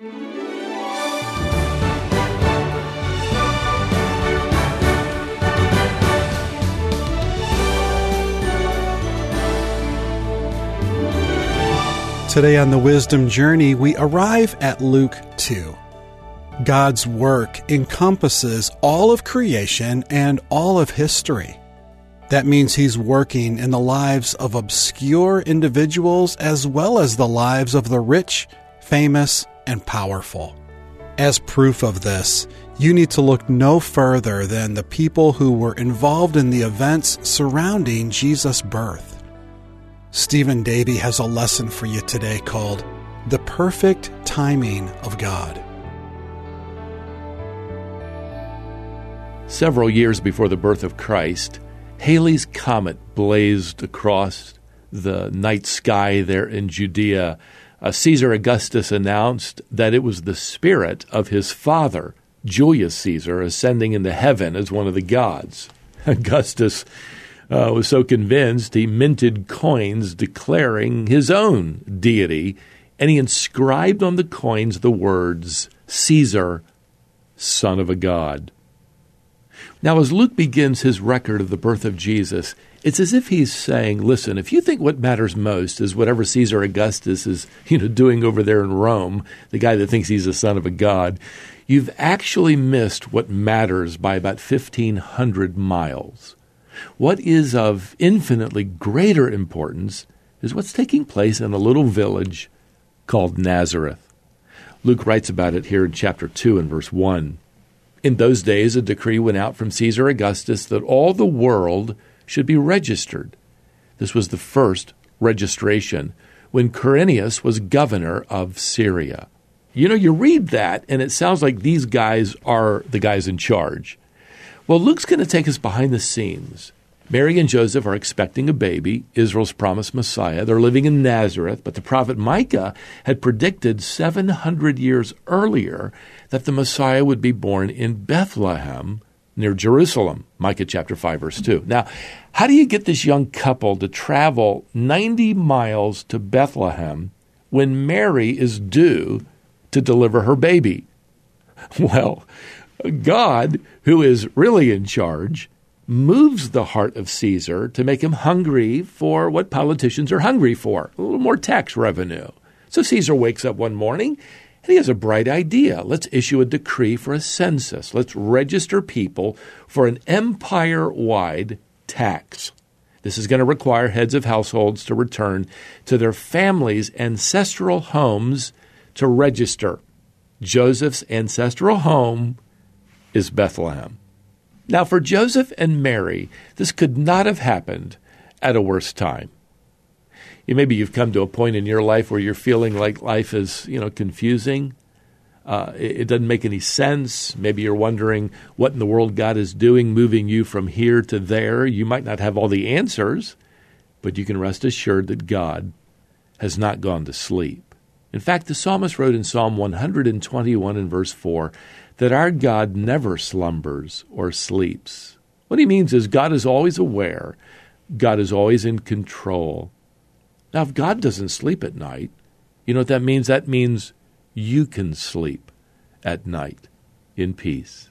Today on the Wisdom Journey, we arrive at Luke 2. God's work encompasses all of creation and all of history. That means He's working in the lives of obscure individuals as well as the lives of the rich, famous, and powerful. As proof of this, you need to look no further than the people who were involved in the events surrounding Jesus' birth. Stephen Davey has a lesson for you today called The Perfect Timing of God. Several years before the birth of Christ, Halley's Comet blazed across the night sky there in Judea. Uh, Caesar Augustus announced that it was the spirit of his father, Julius Caesar, ascending into heaven as one of the gods. Augustus uh, was so convinced he minted coins declaring his own deity, and he inscribed on the coins the words Caesar, son of a god. Now, as Luke begins his record of the birth of Jesus, it's as if he's saying, listen, if you think what matters most is whatever Caesar Augustus is, you know, doing over there in Rome, the guy that thinks he's the son of a god, you've actually missed what matters by about 1500 miles. What is of infinitely greater importance is what's taking place in a little village called Nazareth. Luke writes about it here in chapter 2 and verse 1. In those days, a decree went out from Caesar Augustus that all the world should be registered. This was the first registration when Quirinius was governor of Syria. You know, you read that, and it sounds like these guys are the guys in charge. Well, Luke's going to take us behind the scenes. Mary and Joseph are expecting a baby, Israel's promised Messiah. They're living in Nazareth, but the prophet Micah had predicted 700 years earlier that the Messiah would be born in Bethlehem near Jerusalem. Micah chapter 5 verse 2. Now, how do you get this young couple to travel 90 miles to Bethlehem when Mary is due to deliver her baby? Well, God, who is really in charge, moves the heart of Caesar to make him hungry for what politicians are hungry for a little more tax revenue. So Caesar wakes up one morning and he has a bright idea. Let's issue a decree for a census. Let's register people for an empire wide tax. This is going to require heads of households to return to their families' ancestral homes to register. Joseph's ancestral home is Bethlehem. Now, for Joseph and Mary, this could not have happened at a worse time. Maybe you've come to a point in your life where you're feeling like life is, you know, confusing. Uh, it, it doesn't make any sense. Maybe you're wondering what in the world God is doing, moving you from here to there. You might not have all the answers, but you can rest assured that God has not gone to sleep. In fact, the psalmist wrote in Psalm 121 and verse 4 that our God never slumbers or sleeps. What he means is God is always aware, God is always in control. Now, if God doesn't sleep at night, you know what that means? That means you can sleep at night in peace.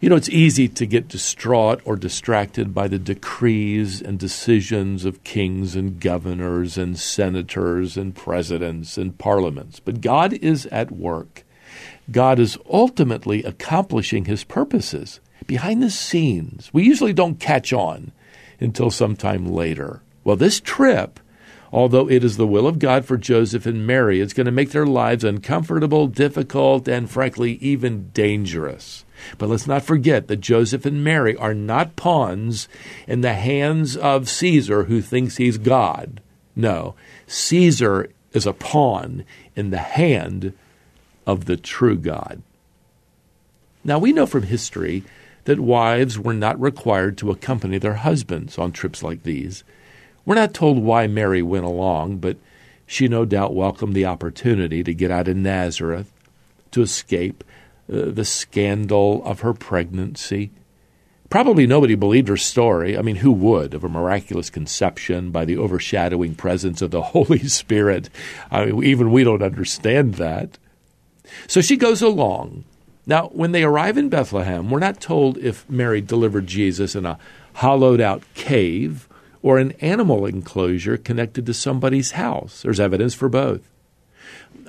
You know, it's easy to get distraught or distracted by the decrees and decisions of kings and governors and senators and presidents and parliaments. But God is at work. God is ultimately accomplishing his purposes behind the scenes. We usually don't catch on until sometime later. Well, this trip, although it is the will of God for Joseph and Mary, it's going to make their lives uncomfortable, difficult, and frankly, even dangerous. But let's not forget that Joseph and Mary are not pawns in the hands of Caesar who thinks he's God. No, Caesar is a pawn in the hand of the true God. Now, we know from history that wives were not required to accompany their husbands on trips like these. We're not told why Mary went along, but she no doubt welcomed the opportunity to get out of Nazareth, to escape uh, the scandal of her pregnancy. Probably nobody believed her story. I mean, who would, of a miraculous conception by the overshadowing presence of the Holy Spirit? I mean, even we don't understand that. So she goes along. Now, when they arrive in Bethlehem, we're not told if Mary delivered Jesus in a hollowed out cave or an animal enclosure connected to somebody's house. There's evidence for both.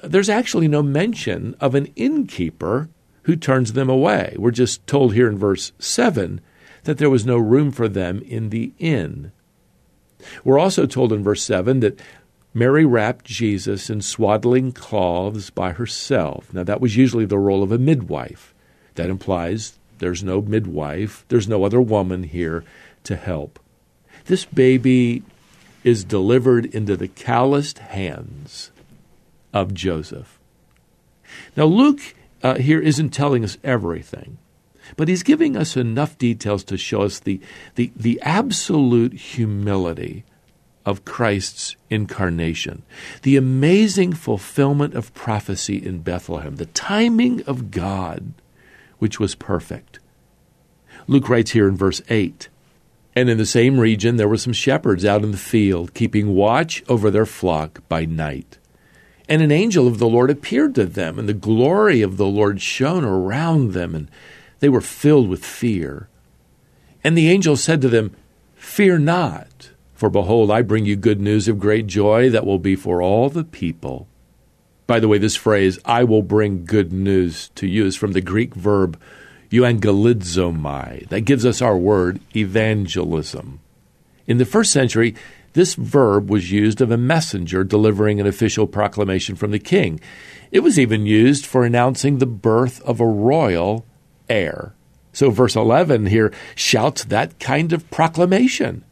There's actually no mention of an innkeeper who turns them away. We're just told here in verse 7 that there was no room for them in the inn. We're also told in verse 7 that Mary wrapped Jesus in swaddling cloths by herself. Now, that was usually the role of a midwife. That implies there's no midwife, there's no other woman here to help. This baby is delivered into the calloused hands of Joseph. Now, Luke uh, here isn't telling us everything, but he's giving us enough details to show us the, the, the absolute humility of Christ's incarnation, the amazing fulfillment of prophecy in Bethlehem, the timing of God, which was perfect. Luke writes here in verse 8 And in the same region there were some shepherds out in the field, keeping watch over their flock by night. And an angel of the Lord appeared to them, and the glory of the Lord shone around them, and they were filled with fear. And the angel said to them, Fear not. For behold, I bring you good news of great joy that will be for all the people. By the way, this phrase, I will bring good news to you, is from the Greek verb euangelizomai. That gives us our word evangelism. In the first century, this verb was used of a messenger delivering an official proclamation from the king. It was even used for announcing the birth of a royal heir. So, verse 11 here shouts that kind of proclamation.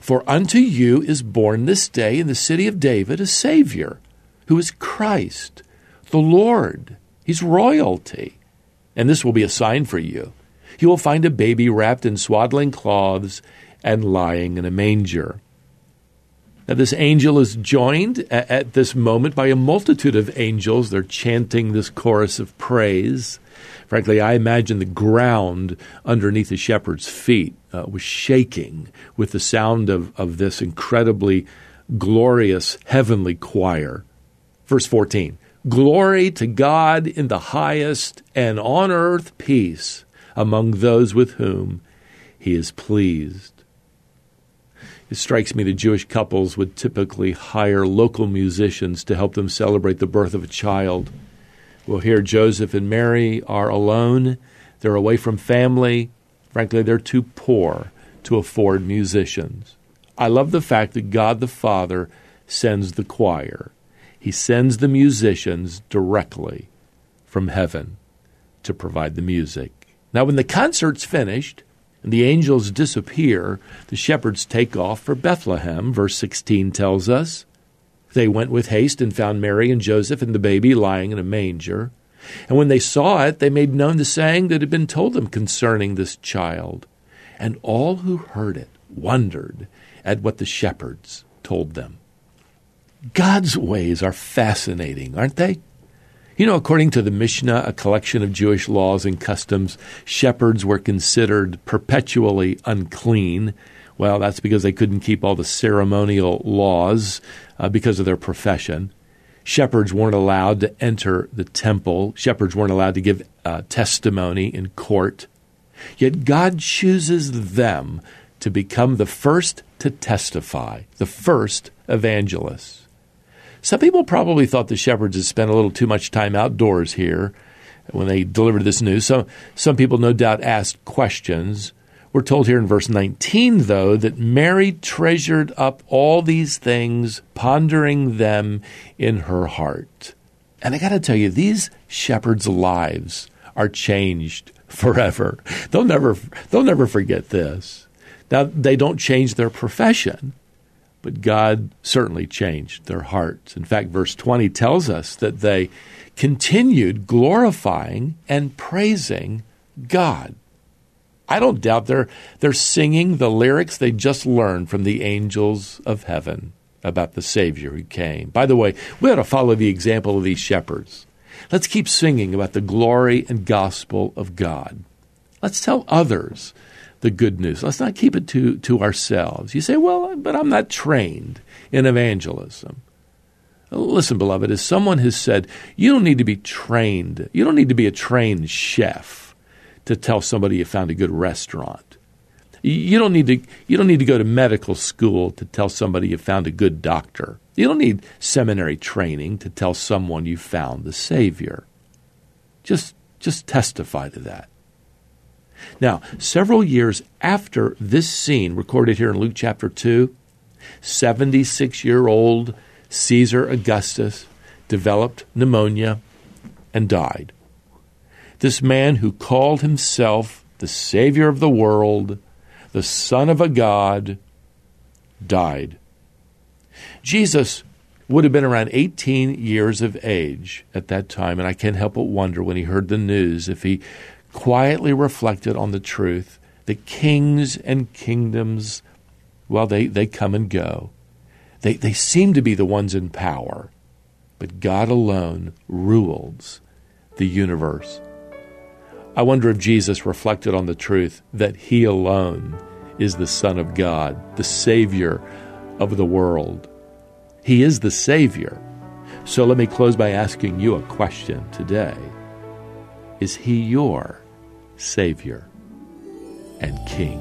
For unto you is born this day in the city of David a Savior, who is Christ, the Lord. He's royalty. And this will be a sign for you. You will find a baby wrapped in swaddling cloths and lying in a manger. Now, this angel is joined at this moment by a multitude of angels. They're chanting this chorus of praise. Frankly, I imagine the ground underneath the shepherd's feet uh, was shaking with the sound of, of this incredibly glorious heavenly choir. Verse 14 Glory to God in the highest, and on earth peace among those with whom he is pleased. It strikes me that Jewish couples would typically hire local musicians to help them celebrate the birth of a child. Well, here Joseph and Mary are alone. They're away from family. Frankly, they're too poor to afford musicians. I love the fact that God the Father sends the choir. He sends the musicians directly from heaven to provide the music. Now, when the concert's finished and the angels disappear, the shepherds take off for Bethlehem, verse 16 tells us. They went with haste and found Mary and Joseph and the baby lying in a manger. And when they saw it, they made known the saying that had been told them concerning this child. And all who heard it wondered at what the shepherds told them. God's ways are fascinating, aren't they? You know, according to the Mishnah, a collection of Jewish laws and customs, shepherds were considered perpetually unclean. Well, that's because they couldn't keep all the ceremonial laws uh, because of their profession. Shepherds weren't allowed to enter the temple. Shepherds weren't allowed to give uh, testimony in court. Yet God chooses them to become the first to testify, the first evangelists. Some people probably thought the shepherds had spent a little too much time outdoors here when they delivered this news. So some people no doubt asked questions. We're told here in verse 19, though, that Mary treasured up all these things, pondering them in her heart. And I got to tell you, these shepherds' lives are changed forever. They'll never, they'll never forget this. Now, they don't change their profession, but God certainly changed their hearts. In fact, verse 20 tells us that they continued glorifying and praising God. I don't doubt they're, they're singing the lyrics they just learned from the angels of heaven about the Savior who came. By the way, we ought to follow the example of these shepherds. Let's keep singing about the glory and gospel of God. Let's tell others the good news. Let's not keep it to, to ourselves. You say, well, but I'm not trained in evangelism. Listen, beloved, as someone has said, you don't need to be trained. You don't need to be a trained chef to tell somebody you found a good restaurant. You don't need to you don't need to go to medical school to tell somebody you found a good doctor. You don't need seminary training to tell someone you found the savior. Just just testify to that. Now, several years after this scene recorded here in Luke chapter 2, 76 year old Caesar Augustus developed pneumonia and died. This man who called himself the Savior of the world, the Son of a God, died. Jesus would have been around 18 years of age at that time, and I can't help but wonder when he heard the news if he quietly reflected on the truth that kings and kingdoms, well, they, they come and go. They, they seem to be the ones in power, but God alone rules the universe. I wonder if Jesus reflected on the truth that He alone is the Son of God, the Savior of the world. He is the Savior. So let me close by asking you a question today Is He your Savior and King?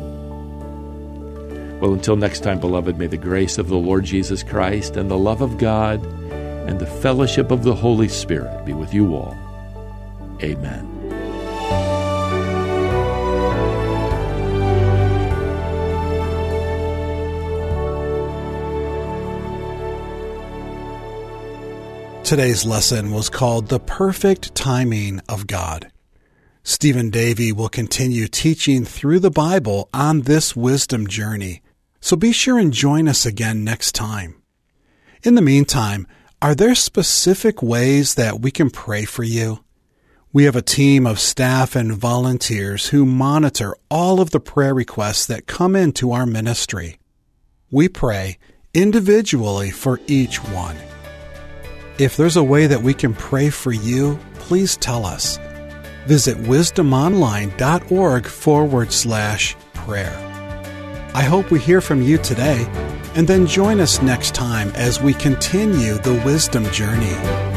Well, until next time, beloved, may the grace of the Lord Jesus Christ and the love of God and the fellowship of the Holy Spirit be with you all. Amen. Today's lesson was called The Perfect Timing of God. Stephen Davey will continue teaching through the Bible on this wisdom journey so be sure and join us again next time. In the meantime, are there specific ways that we can pray for you? We have a team of staff and volunteers who monitor all of the prayer requests that come into our ministry. We pray individually for each one. If there's a way that we can pray for you, please tell us. Visit wisdomonline.org forward slash prayer. I hope we hear from you today, and then join us next time as we continue the wisdom journey.